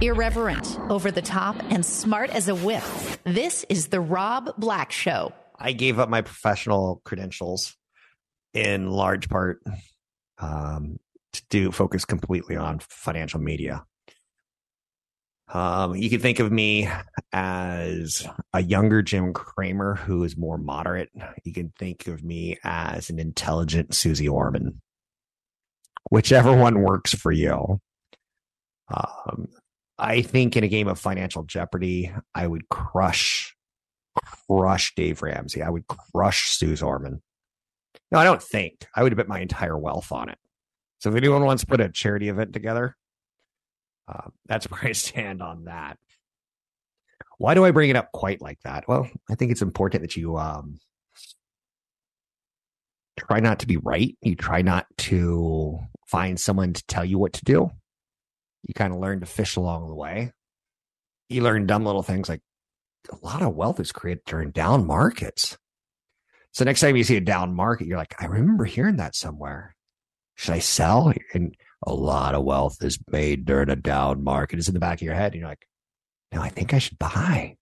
Irreverent, over the top, and smart as a whip. This is The Rob Black Show. I gave up my professional credentials in large part um, to do focus completely on financial media. Um, you can think of me as a younger Jim Cramer who is more moderate. You can think of me as an intelligent Suze Orman. Whichever one works for you. Um, I think in a game of financial jeopardy, I would crush, crush Dave Ramsey. I would crush Suze Orman. No, I don't think. I would bet my entire wealth on it. So if anyone wants to put a charity event together, uh, that's where I stand on that. Why do I bring it up quite like that? Well, I think it's important that you um, try not to be right. You try not to find someone to tell you what to do. You kind of learn to fish along the way. You learn dumb little things like a lot of wealth is created during down markets. So next time you see a down market, you're like, I remember hearing that somewhere. Should I sell? And a lot of wealth is made during a down market. It's in the back of your head. And you're like, no, I think I should buy.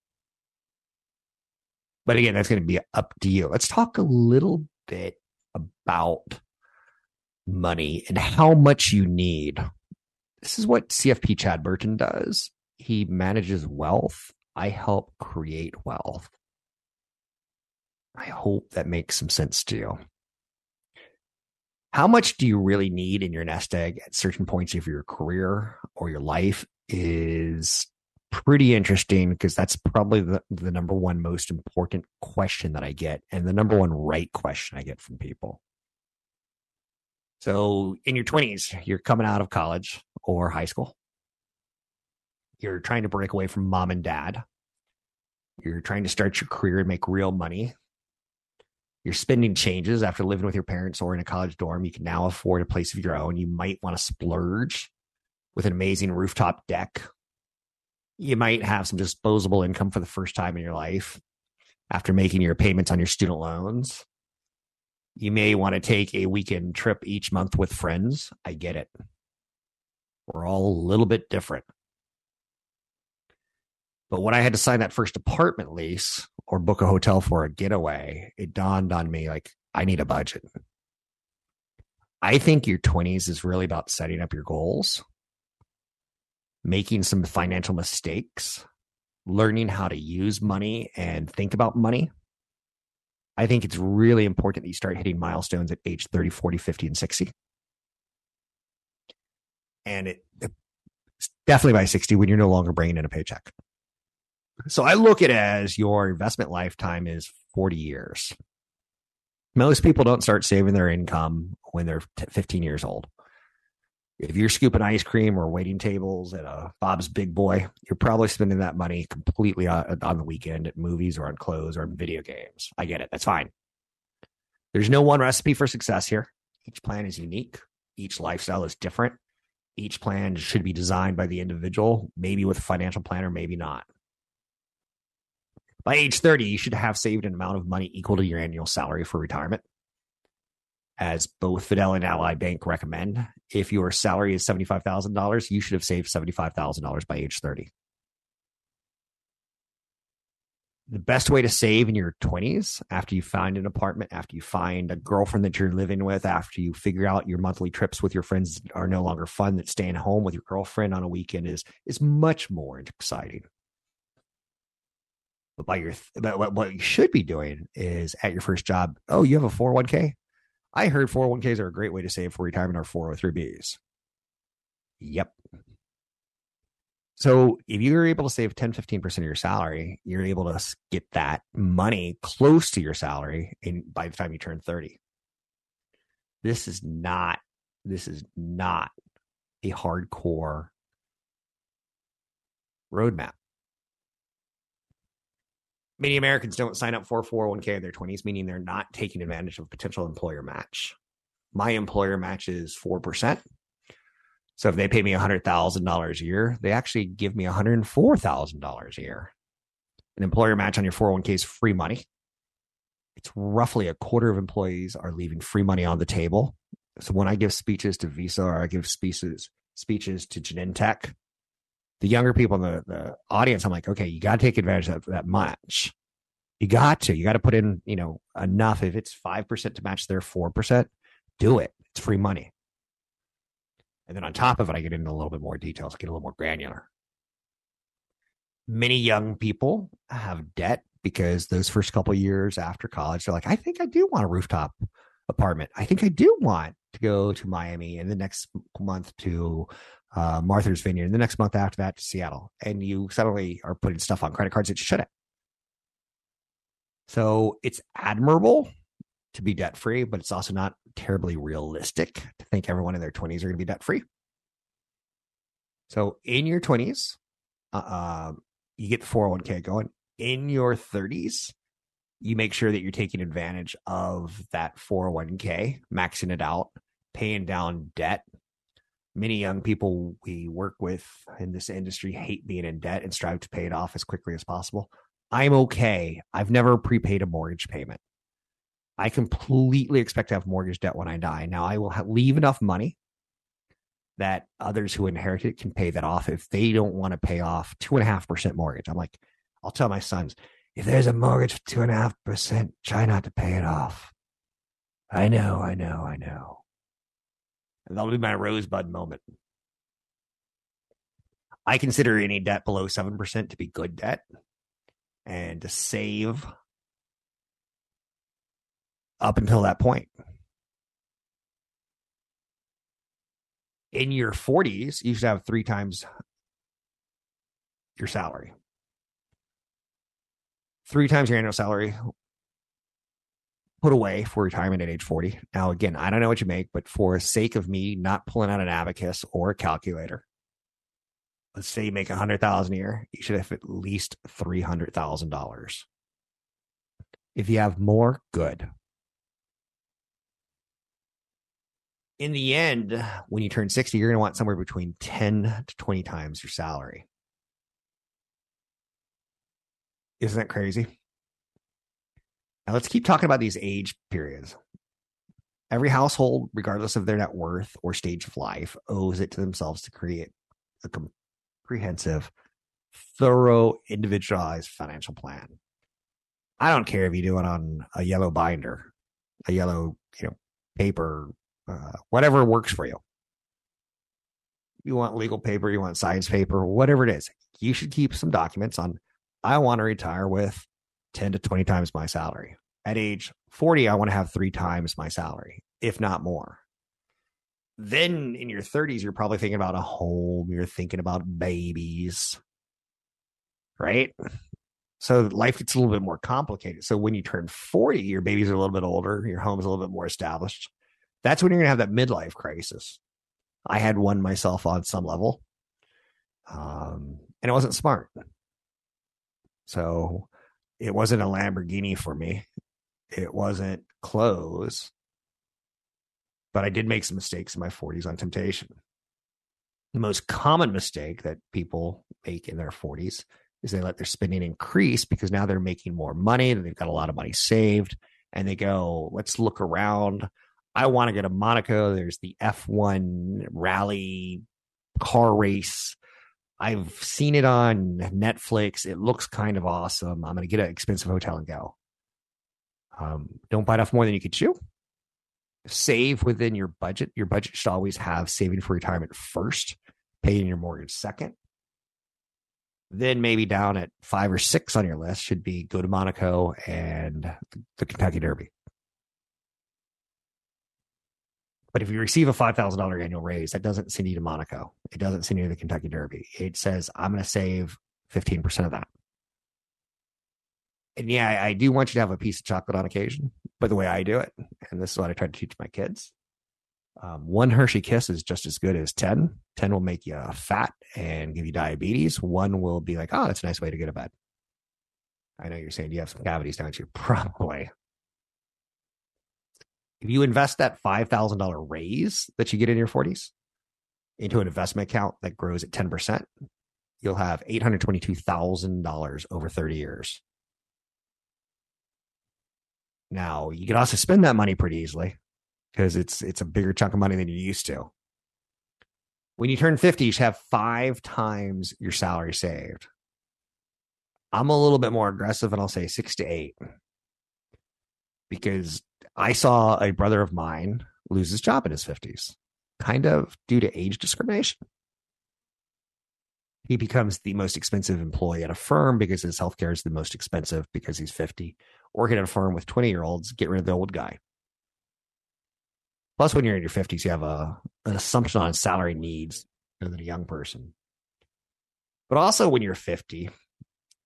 But again, that's going to be up to you. Let's talk a little bit about money and how much you need. This is what CFP Chad Burton does. He manages wealth. I help create wealth. I hope that makes some sense to you. How much do you really need in your nest egg at certain points of your career or your life is pretty interesting because that's probably the, the number one most important question that I get and the number one right question I get from people. So in your 20s, you're coming out of college or high school. You're trying to break away from mom and dad. You're trying to start your career and make real money. Your spending changes after living with your parents or in a college dorm. You can now afford a place of your own. You might want to splurge with an amazing rooftop deck. You might have some disposable income for the first time in your life after making your payments on your student loans. You may want to take a weekend trip each month with friends. I get it. We're all a little bit different. But when I had to sign that first apartment lease or book a hotel for a getaway, it dawned on me like, I need a budget. I think your 20s is really about setting up your goals, making some financial mistakes, learning how to use money and think about money. I think it's really important that you start hitting milestones at age 30, 40, 50, and 60. And it, definitely by 60 when you're no longer bringing in a paycheck. So I look at as your investment lifetime is 40 years. Most people don't start saving their income when they're 15 years old. If you're scooping ice cream or waiting tables at a Bob's Big Boy, you're probably spending that money completely on, on the weekend at movies or on clothes or on video games. I get it. That's fine. There's no one recipe for success here. Each plan is unique. Each lifestyle is different. Each plan should be designed by the individual, maybe with a financial planner, maybe not. By age 30, you should have saved an amount of money equal to your annual salary for retirement. As both Fidelity and Ally Bank recommend, if your salary is $75,000, you should have saved $75,000 by age 30. The best way to save in your 20s after you find an apartment, after you find a girlfriend that you're living with, after you figure out your monthly trips with your friends are no longer fun, that staying home with your girlfriend on a weekend is is much more exciting. But by your but what, what you should be doing is at your first job, oh, you have a 401k? I heard 401ks are a great way to save for retirement or 403bs. Yep. So if you're able to save 10, 15% of your salary, you're able to get that money close to your salary in by the time you turn 30. This is not this is not a hardcore roadmap. Many Americans don't sign up for 401k in their 20s, meaning they're not taking advantage of a potential employer match. My employer matches 4%. So if they pay me $100,000 a year, they actually give me $104,000 a year. An employer match on your 401k is free money. It's roughly a quarter of employees are leaving free money on the table. So when I give speeches to Visa or I give speeches speeches to Genentech, the younger people in the, the audience, I'm like, okay, you got to take advantage of that much. You got to. You got to put in, you know, enough. If it's 5% to match their 4%, do it. It's free money. And then on top of it, I get into a little bit more details, get a little more granular. Many young people have debt because those first couple years after college, they're like, I think I do want a rooftop apartment. I think I do want to go to Miami and the next month to uh, Martha's Vineyard, and the next month after that to Seattle. And you suddenly are putting stuff on credit cards that you shouldn't. So it's admirable to be debt free, but it's also not terribly realistic to think everyone in their 20s are going to be debt free. So in your 20s, uh, you get the 401k going. In your 30s, you make sure that you're taking advantage of that 401k, maxing it out, paying down debt. Many young people we work with in this industry hate being in debt and strive to pay it off as quickly as possible. I'm okay. I've never prepaid a mortgage payment. I completely expect to have mortgage debt when I die. Now, I will leave enough money that others who inherit it can pay that off if they don't want to pay off two and a half percent mortgage. I'm like, I'll tell my sons, if there's a mortgage for two and a half percent, try not to pay it off. I know, I know, I know. That'll be my rosebud moment. I consider any debt below 7% to be good debt and to save up until that point. In your 40s, you should have three times your salary three times your annual salary put away for retirement at age 40. Now, again, I don't know what you make, but for sake of me not pulling out an abacus or a calculator, let's say you make a hundred thousand a year, you should have at least three hundred thousand dollars. If you have more, good. In the end, when you turn 60, you're going to want somewhere between 10 to 20 times your salary. Isn't that crazy? Now let's keep talking about these age periods. Every household, regardless of their net worth or stage of life, owes it to themselves to create a comprehensive, thorough, individualized financial plan. I don't care if you do it on a yellow binder, a yellow, you know, paper, uh, whatever works for you. You want legal paper, you want science paper, whatever it is. You should keep some documents on I want to retire with 10 to 20 times my salary. At age 40, I want to have three times my salary, if not more. Then in your 30s, you're probably thinking about a home, you're thinking about babies, right? So life gets a little bit more complicated. So when you turn 40, your babies are a little bit older, your home is a little bit more established. That's when you're going to have that midlife crisis. I had one myself on some level. Um, and it wasn't smart. So it wasn't a Lamborghini for me. It wasn't clothes. But I did make some mistakes in my 40s on temptation. The most common mistake that people make in their 40s is they let their spending increase because now they're making more money and they've got a lot of money saved. And they go, let's look around. I want to go to Monaco. There's the F1 rally car race I've seen it on Netflix. It looks kind of awesome. I'm going to get an expensive hotel and go. Um, don't bite off more than you can chew. Save within your budget. Your budget should always have saving for retirement first, paying your mortgage second. Then maybe down at five or six on your list should be go to Monaco and the Kentucky Derby. But if you receive a $5,000 annual raise, that doesn't send you to Monaco. It doesn't send you to the Kentucky Derby. It says, I'm going to save 15% of that. And yeah, I, I do want you to have a piece of chocolate on occasion, but the way I do it, and this is what I try to teach my kids um, one Hershey kiss is just as good as 10. 10 will make you fat and give you diabetes. One will be like, oh, that's a nice way to go to bed. I know you're saying you have some cavities, don't you? Probably. If you invest that $5,000 raise that you get in your 40s into an investment account that grows at 10%, you'll have $822,000 over 30 years. Now, you can also spend that money pretty easily because it's it's a bigger chunk of money than you're used to. When you turn 50, you should have five times your salary saved. I'm a little bit more aggressive and I'll say six to eight because I saw a brother of mine lose his job in his 50s, kind of due to age discrimination. He becomes the most expensive employee at a firm because his healthcare is the most expensive because he's 50. Working at a farm with 20 year olds, get rid of the old guy. Plus, when you're in your 50s, you have a, an assumption on salary needs than a young person. But also, when you're 50,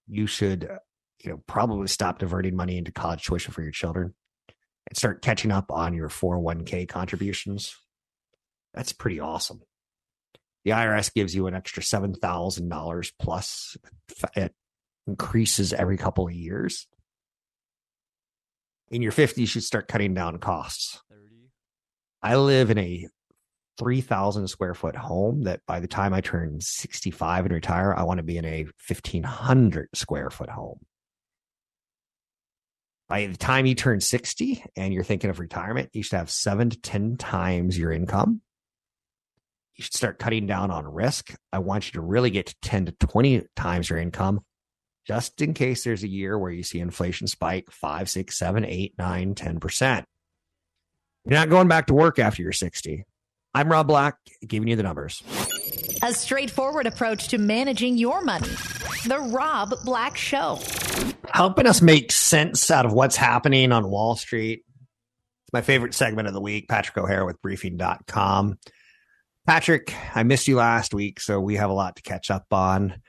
you should, uh, you know, probably stop diverting money into college tuition for your children and start catching up on your 401k contributions. That's pretty awesome. The IRS gives you an extra $7,000 plus. It increases every couple of years. In your 50s, you should start cutting down costs. 30. I live in a 3,000 square foot home that by the time I turn 65 and retire, I want to be in a 1,500 square foot home. By the time you turn 60 and you're thinking of retirement, you should have seven to 10 times your income. You should start cutting down on risk. I want you to really get to 10 to 20 times your income, just in case there's a year where you see inflation spike five, six, seven, eight, nine, 10%. You're not going back to work after you're 60. I'm Rob Black, giving you the numbers. A straightforward approach to managing your money. The Rob Black Show. Helping us make sense out of what's happening on Wall Street. It's my favorite segment of the week. Patrick O'Hare with briefing.com. Patrick, I missed you last week, so we have a lot to catch up on.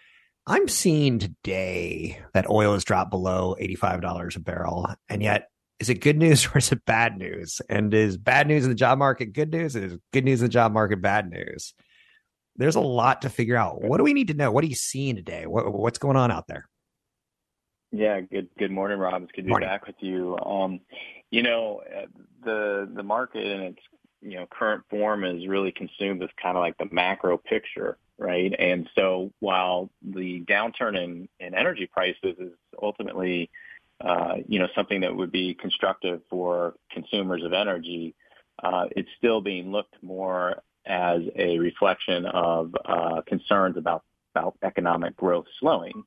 I'm seeing today that oil has dropped below $85 a barrel, and yet is it good news or is it bad news? And is bad news in the job market good news? Is good news in the job market bad news? There's a lot to figure out. What do we need to know? What are you seeing today? What, what's going on out there? Yeah, good good morning, Rob. It's good to be back with you. Um, you know, uh, the the market in its you know current form is really consumed with kind of like the macro picture, right? And so while the downturn in in energy prices is ultimately uh, you know, something that would be constructive for consumers of energy, uh, it's still being looked more as a reflection of uh, concerns about, about economic growth slowing.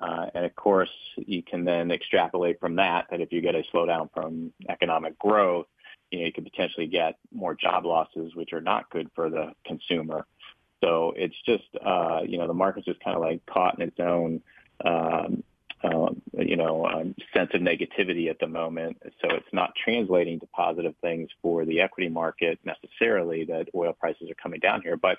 Uh, and of course, you can then extrapolate from that that if you get a slowdown from economic growth, you know, you could potentially get more job losses, which are not good for the consumer. So it's just, uh, you know, the market's just kind of like caught in its own um, um, you know, um, sense of negativity at the moment. So it's not translating to positive things for the equity market necessarily that oil prices are coming down here. But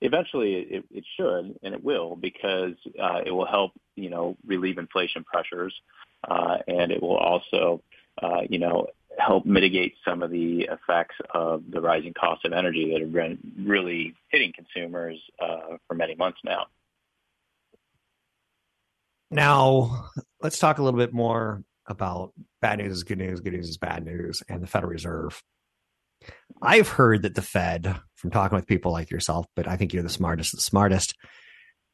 eventually it, it should and it will because uh, it will help, you know, relieve inflation pressures. Uh, and it will also, uh, you know, help mitigate some of the effects of the rising cost of energy that have been really hitting consumers uh, for many months now. Now, let's talk a little bit more about bad news is good news, good news is bad news, and the Federal Reserve. I've heard that the Fed, from talking with people like yourself, but I think you're the smartest, the smartest,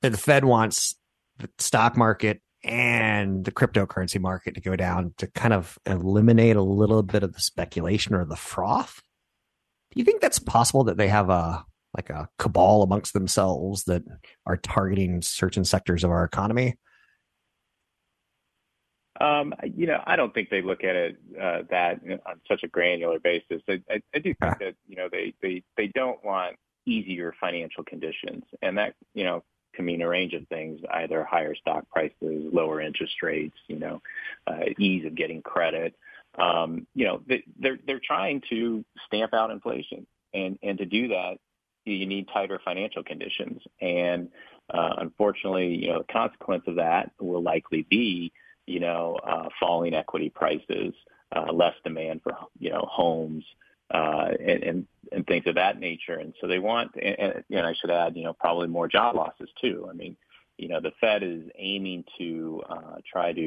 that the Fed wants the stock market and the cryptocurrency market to go down to kind of eliminate a little bit of the speculation or the froth. Do you think that's possible that they have a like a cabal amongst themselves that are targeting certain sectors of our economy? Um, you know, I don't think they look at it uh, that on such a granular basis. I, I, I do think ah. that you know they they they don't want easier financial conditions, and that you know can mean a range of things: either higher stock prices, lower interest rates, you know, uh, ease of getting credit. Um, you know, they, they're they're trying to stamp out inflation, and and to do that, you need tighter financial conditions. And uh, unfortunately, you know, the consequence of that will likely be you know, uh, falling equity prices, uh, less demand for, you know, homes, uh, and, and and things of that nature. And so they want, and, and I should add, you know, probably more job losses too. I mean, you know, the Fed is aiming to uh, try to,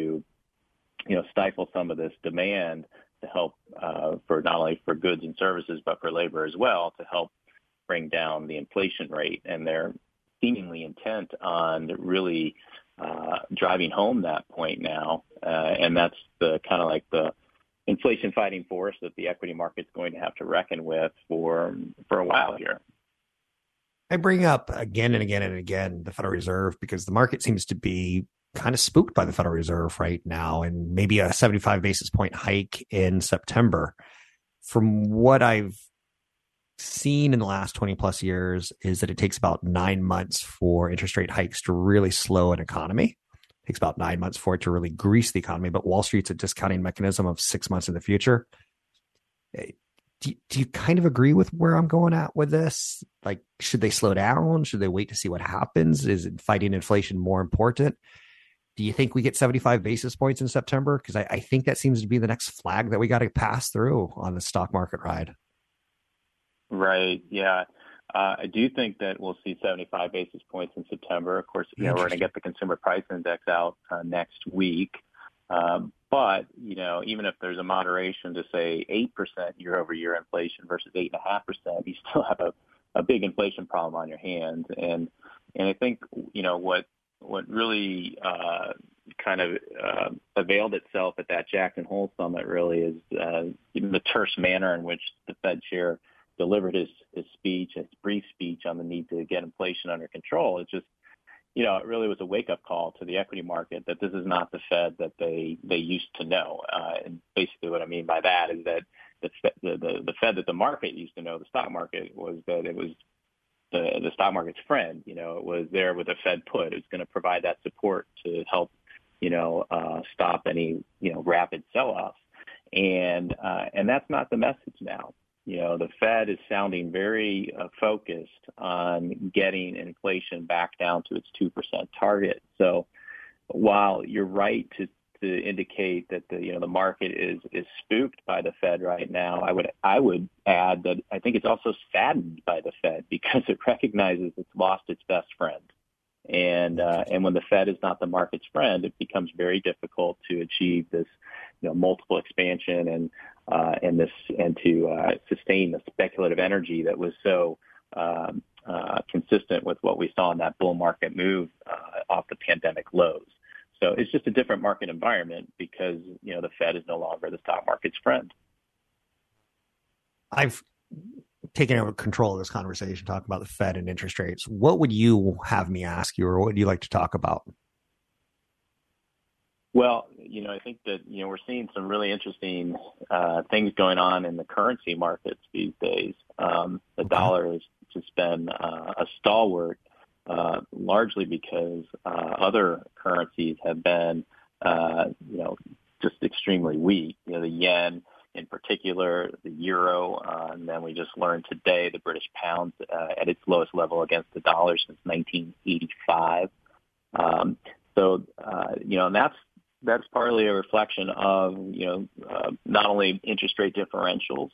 you know, stifle some of this demand to help uh, for not only for goods and services but for labor as well to help bring down the inflation rate. And they're seemingly intent on really uh, driving home that point now, uh, and that's the kind of like the inflation fighting force that the equity market's going to have to reckon with for for a while here. I bring up again and again and again the Federal Reserve because the market seems to be kind of spooked by the Federal Reserve right now and maybe a 75 basis point hike in September. From what I've seen in the last 20 plus years is that it takes about nine months for interest rate hikes to really slow an economy. It takes about nine months for it to really grease the economy, but Wall Street's a discounting mechanism of six months in the future. Eh, do, do you kind of agree with where I'm going at with this? Like, should they slow down? Should they wait to see what happens? Is fighting inflation more important? Do you think we get 75 basis points in September? Because I, I think that seems to be the next flag that we got to pass through on the stock market ride. Right. Yeah. Uh, I do think that we'll see 75 basis points in September. Of course, you know, we're going to get the consumer price index out uh, next week. Um, but, you know, even if there's a moderation to say 8% year over year inflation versus 8.5%, you still have a, a big inflation problem on your hands. And, and I think, you know, what, what really, uh, kind of uh, availed itself at that Jackson Hole summit really is uh, the terse manner in which the Fed chair delivered his, his speech, his brief speech on the need to get inflation under control. It just, you know, it really was a wake up call to the equity market that this is not the Fed that they, they used to know. Uh, and basically what I mean by that is that the, the, the, Fed that the market used to know, the stock market, was that it was the, the stock market's friend. You know, it was there with a Fed put. It was going to provide that support to help, you know, uh, stop any, you know, rapid sell-offs. And, uh, and that's not the message now you know, the Fed is sounding very uh, focused on getting inflation back down to its 2% target. So while you're right to, to indicate that the, you know, the market is, is spooked by the Fed right now, I would, I would add that I think it's also saddened by the Fed because it recognizes it's lost its best friend. And, uh, and when the Fed is not the market's friend, it becomes very difficult to achieve this, you know, multiple expansion and uh, and this and to uh, sustain the speculative energy that was so um, uh, consistent with what we saw in that bull market move uh, off the pandemic lows. So it's just a different market environment because you know the Fed is no longer the stock market's friend. I've taken over control of this conversation, talking about the Fed and interest rates. What would you have me ask you, or what would you like to talk about? Well, you know, I think that you know we're seeing some really interesting uh, things going on in the currency markets these days. Um, the okay. dollar has just been uh, a stalwart, uh, largely because uh, other currencies have been, uh, you know, just extremely weak. You know, the yen in particular, the euro, uh, and then we just learned today the British pound uh, at its lowest level against the dollar since 1985. Um, so, uh, you know, and that's that's partly a reflection of you know uh, not only interest rate differentials,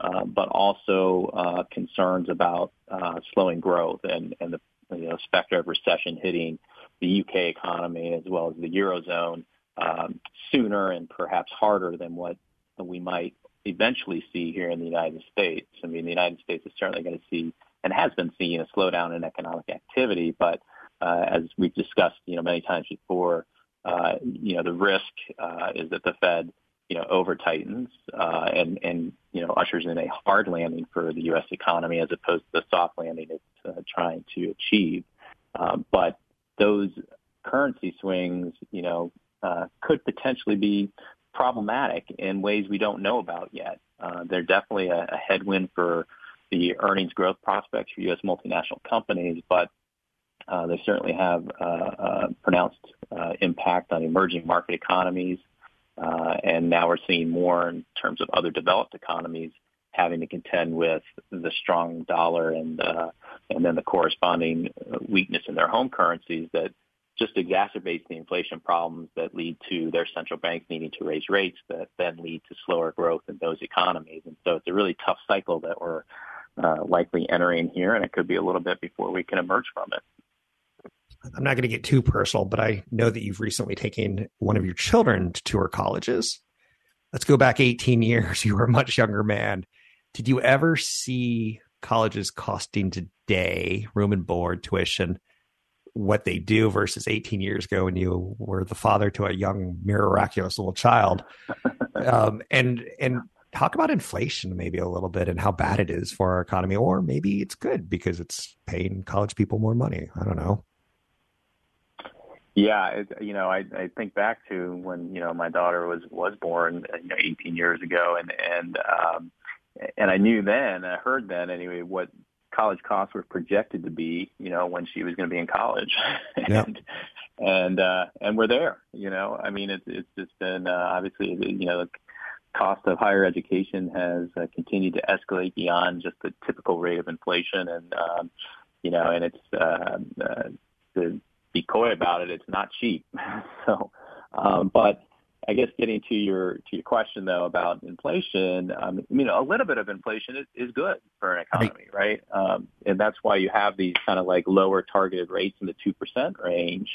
uh, but also uh, concerns about uh, slowing growth and and the you know specter of recession hitting the UK economy as well as the eurozone um, sooner and perhaps harder than what we might eventually see here in the United States. I mean, the United States is certainly going to see and has been seeing a slowdown in economic activity, but uh, as we've discussed, you know, many times before, you know, the risk uh, is that the Fed, you know, over tightens uh, and and you know ushers in a hard landing for the U.S. economy as opposed to the soft landing it's uh, trying to achieve. But those currency swings, you know, uh, could potentially be problematic in ways we don't know about yet. Uh, they're definitely a, a headwind for the earnings growth prospects for U.S. multinational companies, but uh, they certainly have uh, a pronounced uh, impact on emerging market economies. Uh, and now we're seeing more in terms of other developed economies having to contend with the strong dollar and uh, and then the corresponding weakness in their home currencies that just exacerbates the inflation problems that lead to their central banks needing to raise rates that then lead to slower growth in those economies. And so it's a really tough cycle that we're uh, likely entering here, and it could be a little bit before we can emerge from it. I'm not going to get too personal, but I know that you've recently taken one of your children to tour colleges. Let's go back 18 years. You were a much younger man. Did you ever see colleges costing today, room and board, tuition, what they do versus 18 years ago when you were the father to a young miraculous little child um, and and talk about inflation maybe a little bit and how bad it is for our economy or maybe it's good because it's paying college people more money i don't know yeah, it, you know, I, I think back to when you know my daughter was was born, you know, 18 years ago, and and um, and I knew then, I heard then anyway, what college costs were projected to be, you know, when she was going to be in college, and yep. and uh, and we're there. You know, I mean, it's it's just been uh, obviously, you know, the cost of higher education has uh, continued to escalate beyond just the typical rate of inflation, and um, you know, and it's uh, uh, the be coy about it. It's not cheap. so, um, but I guess getting to your to your question though about inflation, um, you know, a little bit of inflation is, is good for an economy, right? Um, and that's why you have these kind of like lower targeted rates in the two percent range.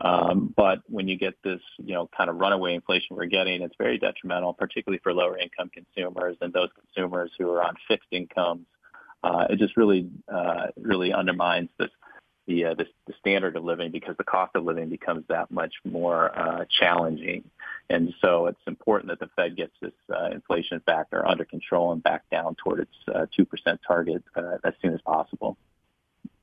Um, but when you get this, you know, kind of runaway inflation we're getting, it's very detrimental, particularly for lower income consumers and those consumers who are on fixed incomes. Uh, it just really, uh, really undermines this the, uh, the, the standard of living because the cost of living becomes that much more uh, challenging. And so it's important that the Fed gets this uh, inflation factor under control and back down toward its uh, 2% target uh, as soon as possible.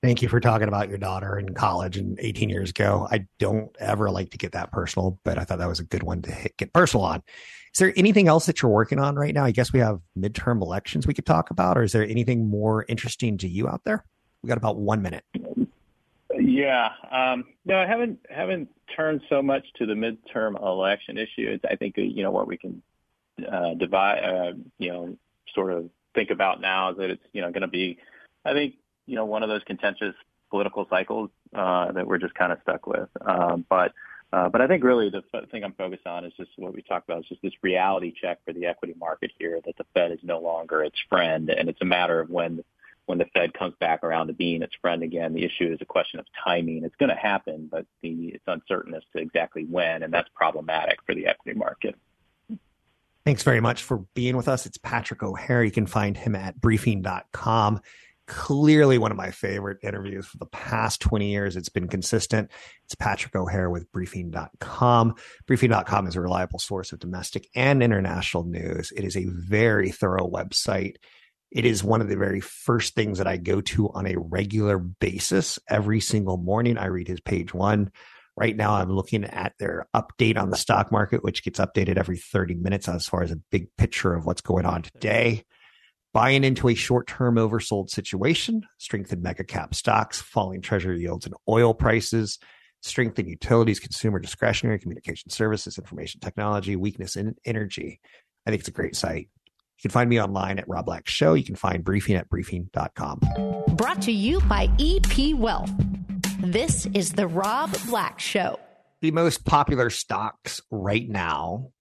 Thank you for talking about your daughter in college and 18 years ago. I don't ever like to get that personal, but I thought that was a good one to hit, get personal on. Is there anything else that you're working on right now? I guess we have midterm elections we could talk about, or is there anything more interesting to you out there? We got about one minute. Yeah. Um, no, I haven't haven't turned so much to the midterm election issue. It's, I think you know what we can uh, divide, uh, you know, sort of think about now is that it's you know going to be, I think you know one of those contentious political cycles uh, that we're just kind of stuck with. Um, but uh, but I think really the f- thing I'm focused on is just what we talked about is just this reality check for the equity market here that the Fed is no longer its friend, and it's a matter of when when the Fed comes back around to being its friend again. The issue is a question of timing. It's going to happen, but the, it's uncertain as to exactly when, and that's problematic for the equity market. Thanks very much for being with us. It's Patrick O'Hare. You can find him at briefing.com. Clearly, one of my favorite interviews for the past 20 years. It's been consistent. It's Patrick O'Hare with briefing.com. Briefing.com is a reliable source of domestic and international news. It is a very thorough website. It is one of the very first things that I go to on a regular basis every single morning. I read his page one. Right now, I'm looking at their update on the stock market, which gets updated every 30 minutes as far as a big picture of what's going on today. Buying into a short term oversold situation, strengthen mega cap stocks, falling treasury yields and oil prices, strengthen utilities, consumer discretionary, communication services, information technology, weakness in energy. I think it's a great site. You can find me online at Rob Black Show. You can find briefing at briefing.com. Brought to you by EP Wealth. This is the Rob Black Show. The most popular stocks right now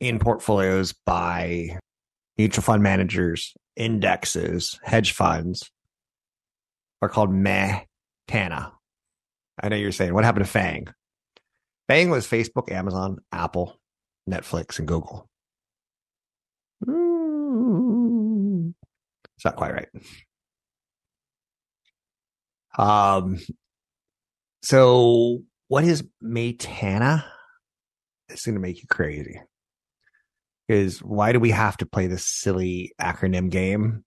in portfolios by mutual fund managers, indexes, hedge funds are called Meh Tana. I know you're saying, what happened to Fang? Fang was Facebook, Amazon, Apple, Netflix, and Google. It's not quite right. Um, so what is Maytana? It's going to make you crazy. Is why do we have to play this silly acronym game?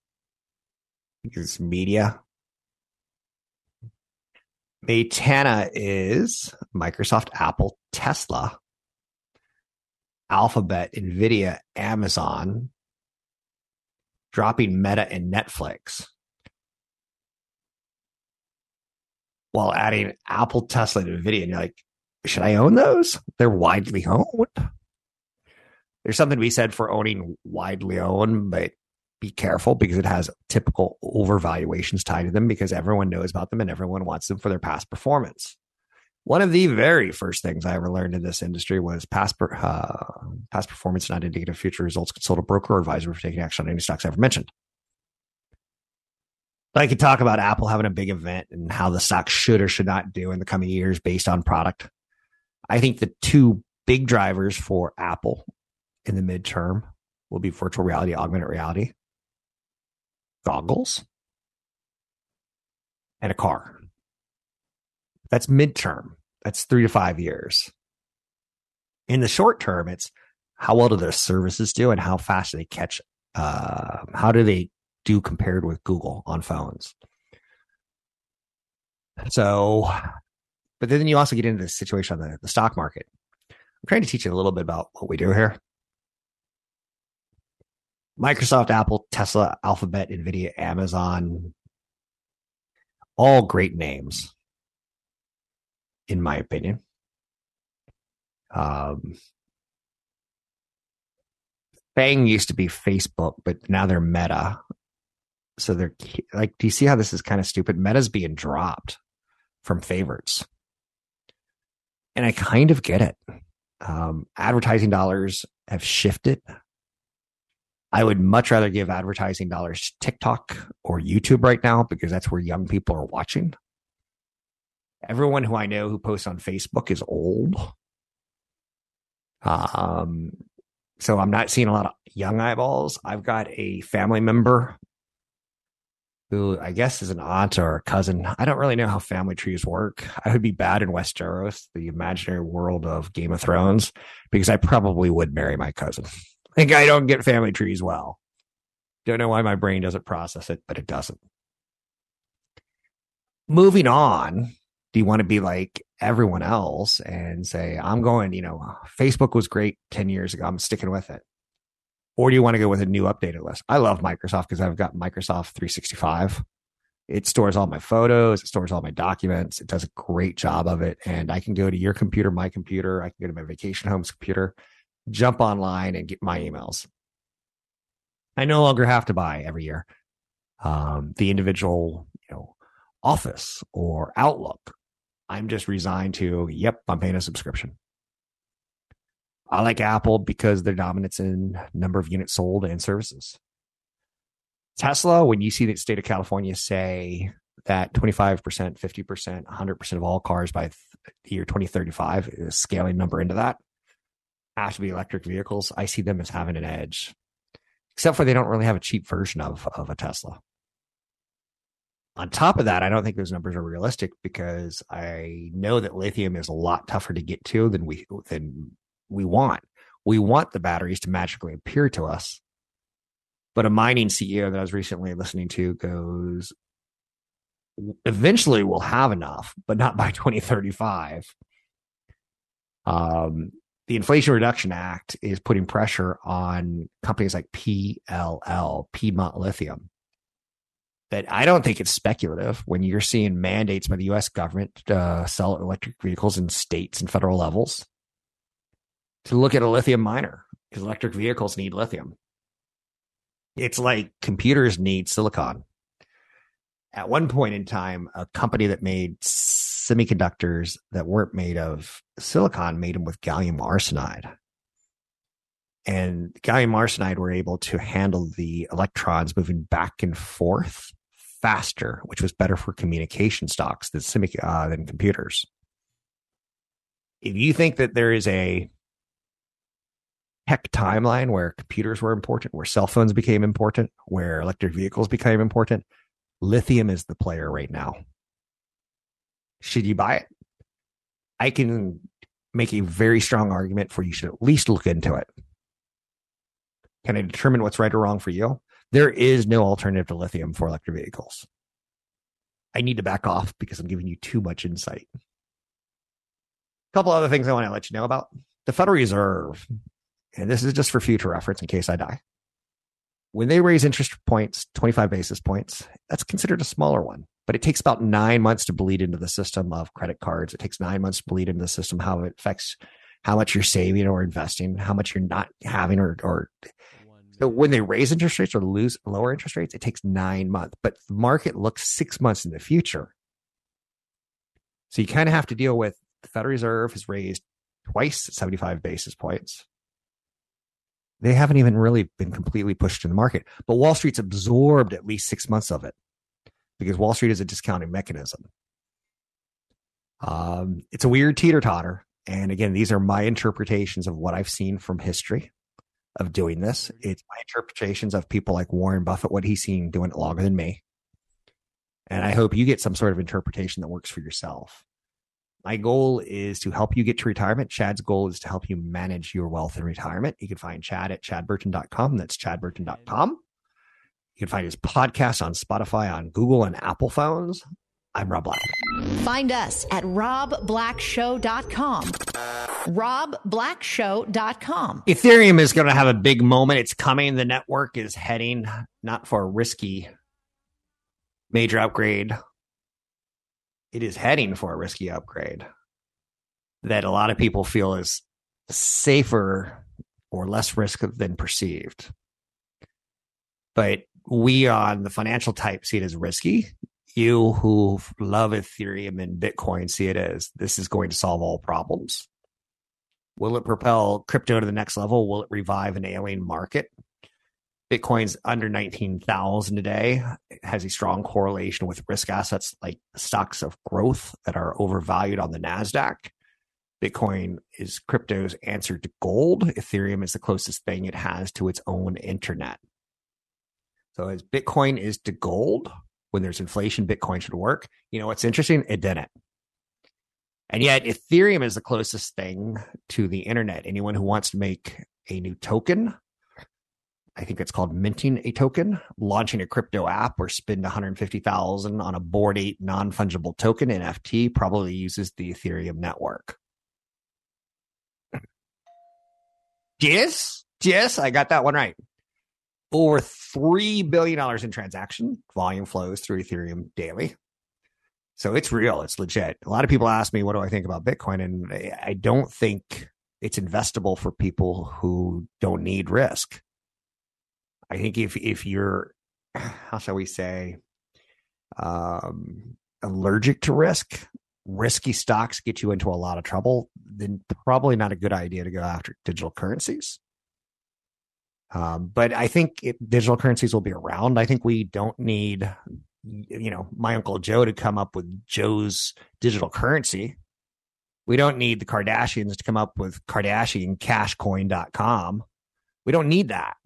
Because media. Maytana is Microsoft, Apple, Tesla, Alphabet, Nvidia, Amazon, dropping Meta and Netflix, while adding Apple, Tesla, and Nvidia. And you're like, should I own those? They're widely owned. There's something to be said for owning widely owned, but be careful because it has typical overvaluations tied to them because everyone knows about them and everyone wants them for their past performance. One of the very first things I ever learned in this industry was past, uh, past performance not indicative of future results. Consult a broker or advisor for taking action on any stocks I've ever mentioned. I could talk about Apple having a big event and how the stock should or should not do in the coming years based on product. I think the two big drivers for Apple in the midterm will be virtual reality, augmented reality, goggles, and a car. That's midterm. That's three to five years. In the short term, it's how well do their services do and how fast do they catch? Uh, how do they do compared with Google on phones? So, but then you also get into the situation on the, the stock market. I'm trying to teach you a little bit about what we do here. Microsoft, Apple, Tesla, Alphabet, Nvidia, Amazon, all great names in my opinion. Um, Fang used to be Facebook, but now they're Meta. So they're like, do you see how this is kind of stupid? Meta's being dropped from favorites. And I kind of get it. Um, advertising dollars have shifted. I would much rather give advertising dollars to TikTok or YouTube right now because that's where young people are watching. Everyone who I know who posts on Facebook is old. Um, so I'm not seeing a lot of young eyeballs. I've got a family member who I guess is an aunt or a cousin. I don't really know how family trees work. I would be bad in Westeros, the imaginary world of Game of Thrones, because I probably would marry my cousin. Like I don't get family trees well. Don't know why my brain doesn't process it, but it doesn't. Moving on, do you want to be like everyone else and say, I'm going, you know, Facebook was great 10 years ago. I'm sticking with it. Or do you want to go with a new updated list? I love Microsoft because I've got Microsoft 365. It stores all my photos, it stores all my documents. It does a great job of it. And I can go to your computer, my computer, I can go to my vacation home's computer, jump online and get my emails. I no longer have to buy every year um, the individual, you know, Office or Outlook I'm just resigned to, yep, I'm paying a subscription. I like Apple because their dominance in number of units sold and services. Tesla, when you see the state of California say that 25%, 50%, 100% of all cars by the year 2035 is scaling number into that, have electric vehicles. I see them as having an edge, except for they don't really have a cheap version of, of a Tesla. On top of that, I don't think those numbers are realistic because I know that lithium is a lot tougher to get to than we than we want. We want the batteries to magically appear to us. But a mining CEO that I was recently listening to goes, eventually we'll have enough, but not by 2035. Um, the Inflation Reduction Act is putting pressure on companies like PLL, Piedmont Lithium, but I don't think it's speculative when you're seeing mandates by the U.S. government to uh, sell electric vehicles in states and federal levels to look at a lithium miner because electric vehicles need lithium. It's like computers need silicon. At one point in time, a company that made semiconductors that weren't made of silicon made them with gallium arsenide and gallium arsenide were able to handle the electrons moving back and forth faster, which was better for communication stocks than semi uh, than computers. If you think that there is a tech timeline where computers were important, where cell phones became important, where electric vehicles became important, lithium is the player right now. Should you buy it? I can make a very strong argument for you should at least look into it. Can I determine what's right or wrong for you? There is no alternative to lithium for electric vehicles. I need to back off because I'm giving you too much insight. A couple other things I want to let you know about the Federal Reserve, and this is just for future reference in case I die. When they raise interest points, 25 basis points, that's considered a smaller one, but it takes about nine months to bleed into the system of credit cards. It takes nine months to bleed into the system, how it affects how much you're saving or investing, how much you're not having or, or when they raise interest rates or lose lower interest rates, it takes nine months, but the market looks six months in the future. So you kind of have to deal with The Federal Reserve has raised twice 75 basis points. They haven't even really been completely pushed in the market, but Wall Street's absorbed at least six months of it because Wall Street is a discounting mechanism. Um, it's a weird teeter totter. And again, these are my interpretations of what I've seen from history of doing this. Mm-hmm. It's my interpretations of people like Warren Buffett, what he's seen doing it longer than me. And I hope you get some sort of interpretation that works for yourself. My goal is to help you get to retirement. Chad's goal is to help you manage your wealth in retirement. You can find Chad at chadburton.com. That's chadburton.com. You can find his podcast on Spotify, on Google, and Apple phones. I'm Rob Black. Find us at robblackshow.com. robblackshow.com. Ethereum is going to have a big moment. It's coming. The network is heading not for a risky major upgrade. It is heading for a risky upgrade that a lot of people feel is safer or less risk than perceived. But we on the financial type see it as risky. You who love Ethereum and Bitcoin see it as this is going to solve all problems. Will it propel crypto to the next level? Will it revive an alien market? Bitcoin's under 19,000 today. It has a strong correlation with risk assets like stocks of growth that are overvalued on the NASDAQ. Bitcoin is crypto's answer to gold. Ethereum is the closest thing it has to its own internet. So as Bitcoin is to gold, when there's inflation, Bitcoin should work. You know what's interesting? It didn't. And yet Ethereum is the closest thing to the internet. Anyone who wants to make a new token I think it's called minting a token, launching a crypto app or spend 150,000 on a Bored Ape non-fungible token NFT probably uses the Ethereum network. Yes, yes, I got that one right. Over $3 billion in transaction volume flows through Ethereum daily. So it's real, it's legit. A lot of people ask me, what do I think about Bitcoin? And I don't think it's investable for people who don't need risk. I think if if you're how shall we say um, allergic to risk, risky stocks get you into a lot of trouble, then probably not a good idea to go after digital currencies. Um, but I think it, digital currencies will be around. I think we don't need, you know, my uncle Joe to come up with Joe's digital currency. We don't need the Kardashians to come up with Kardashian Cashcoin.com. We don't need that.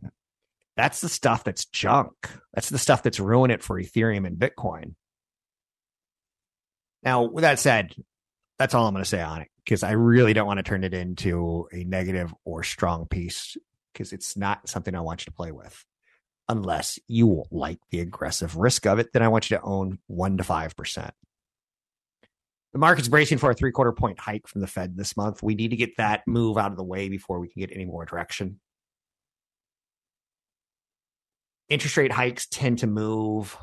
That's the stuff that's junk. That's the stuff that's ruining it for Ethereum and Bitcoin. Now, with that said, that's all I'm going to say on it because I really don't want to turn it into a negative or strong piece because it's not something I want you to play with. Unless you like the aggressive risk of it, then I want you to own one to 5%. The market's bracing for a three quarter point hike from the Fed this month. We need to get that move out of the way before we can get any more direction interest rate hikes tend to move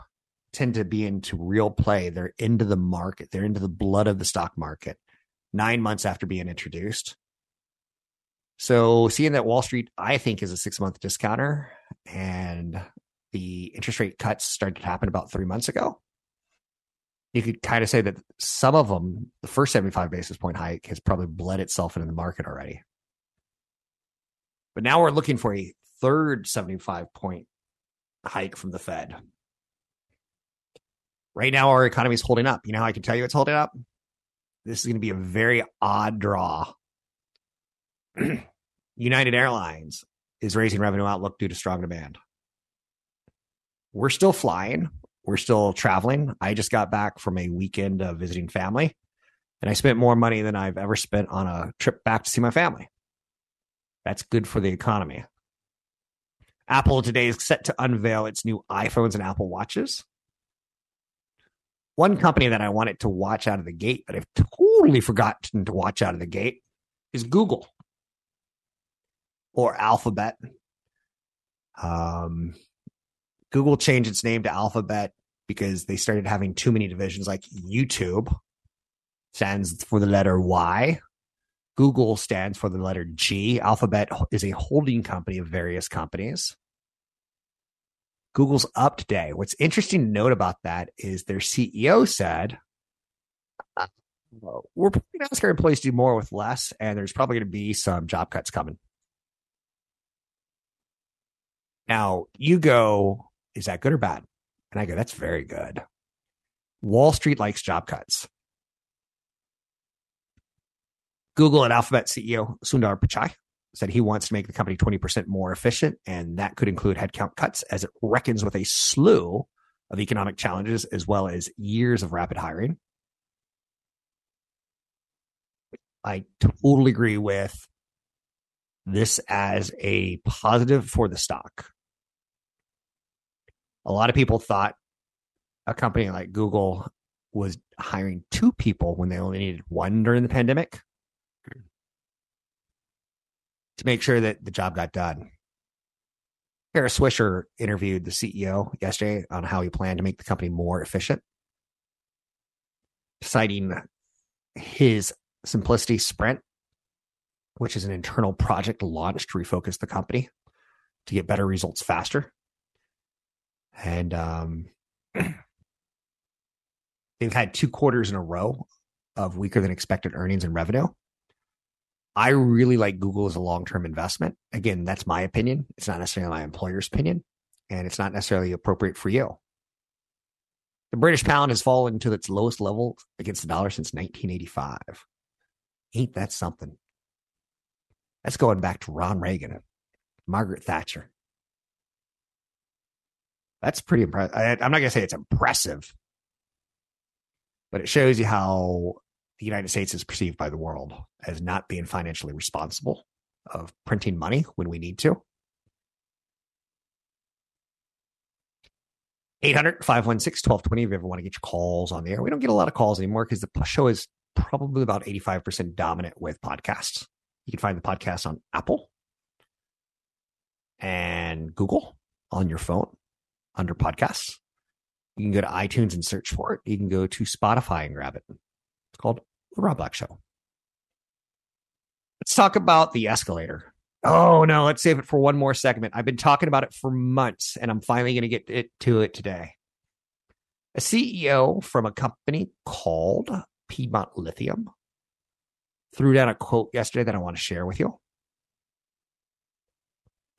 tend to be into real play they're into the market they're into the blood of the stock market nine months after being introduced so seeing that wall street i think is a six month discounter and the interest rate cuts started to happen about three months ago you could kind of say that some of them the first 75 basis point hike has probably bled itself into the market already but now we're looking for a third 75 point hike from the Fed. Right now, our economy is holding up. You know how I can tell you it's holding up? This is going to be a very odd draw. United Airlines is raising revenue outlook due to strong demand. We're still flying. We're still traveling. I just got back from a weekend of visiting family, and I spent more money than I've ever spent on a trip back to see my family. That's good for the economy. Apple today is set to unveil its new iPhones and Apple Watches. One company that I wanted to watch out of the gate, but I've totally forgotten to watch out of the gate, is Google or Alphabet. Um, Google changed its name to Alphabet because they started having too many divisions, like YouTube stands for the letter Y. Google stands for the letter G. Alphabet is a holding company of various companies. Google's up today. What's interesting to note about that is their CEO said we're going to ask our employees to do more with less, and there's probably going to be some job cuts coming. Now, you go, is that good or bad? And I go, that's very good. Wall Street likes job cuts. Google and Alphabet CEO Sundar Pichai said he wants to make the company 20% more efficient, and that could include headcount cuts as it reckons with a slew of economic challenges as well as years of rapid hiring. I totally agree with this as a positive for the stock. A lot of people thought a company like Google was hiring two people when they only needed one during the pandemic to make sure that the job got done. Kara Swisher interviewed the CEO yesterday on how he planned to make the company more efficient, citing his Simplicity Sprint, which is an internal project launched to refocus the company to get better results faster. And um, they've had two quarters in a row of weaker than expected earnings and revenue. I really like Google as a long term investment. Again, that's my opinion. It's not necessarily my employer's opinion, and it's not necessarily appropriate for you. The British pound has fallen to its lowest level against the dollar since 1985. Ain't that something? That's going back to Ron Reagan, and Margaret Thatcher. That's pretty impressive. I'm not going to say it's impressive, but it shows you how the United States is perceived by the world as not being financially responsible of printing money when we need to. 800 516 1220 if you ever want to get your calls on the air. We don't get a lot of calls anymore because the show is probably about 85% dominant with podcasts. You can find the podcast on Apple and Google on your phone under podcasts. You can go to iTunes and search for it. You can go to Spotify and grab it. It's called The Rob Black Show. Let's talk about the escalator. Oh, no, let's save it for one more segment. I've been talking about it for months and I'm finally going to get it to it today. A CEO from a company called Piedmont Lithium threw down a quote yesterday that I want to share with you.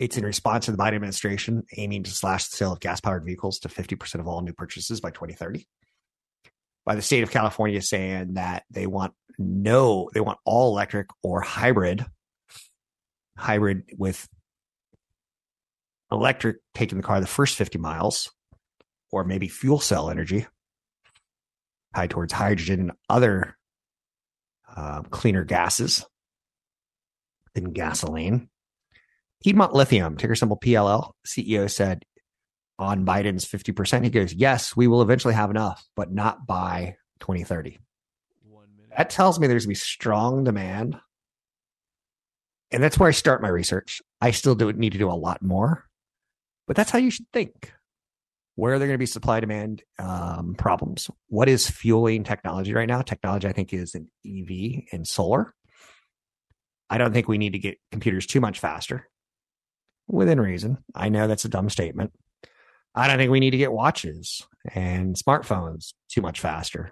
It's in response to the Biden administration aiming to slash the sale of gas powered vehicles to 50% of all new purchases by 2030. By the state of California saying that they want no, they want all electric or hybrid, hybrid with electric taking the car the first 50 miles, or maybe fuel cell energy tied towards hydrogen and other uh, cleaner gases than gasoline. Piedmont Lithium, ticker symbol PLL, CEO said on Biden's 50%, he goes, Yes, we will eventually have enough, but not by 2030. That tells me there's going to be strong demand. And that's where I start my research. I still do need to do a lot more, but that's how you should think where are there going to be supply demand um, problems? What is fueling technology right now? Technology, I think, is an EV and solar. I don't think we need to get computers too much faster within reason. I know that's a dumb statement. I don't think we need to get watches and smartphones too much faster.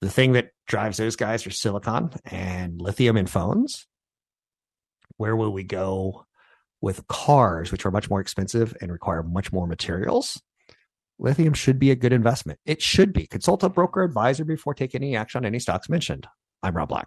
The thing that drives those guys are silicon and lithium in phones. Where will we go with cars, which are much more expensive and require much more materials? lithium should be a good investment. It should be. Consult a broker advisor before taking any action on any stocks mentioned. I'm Rob Black.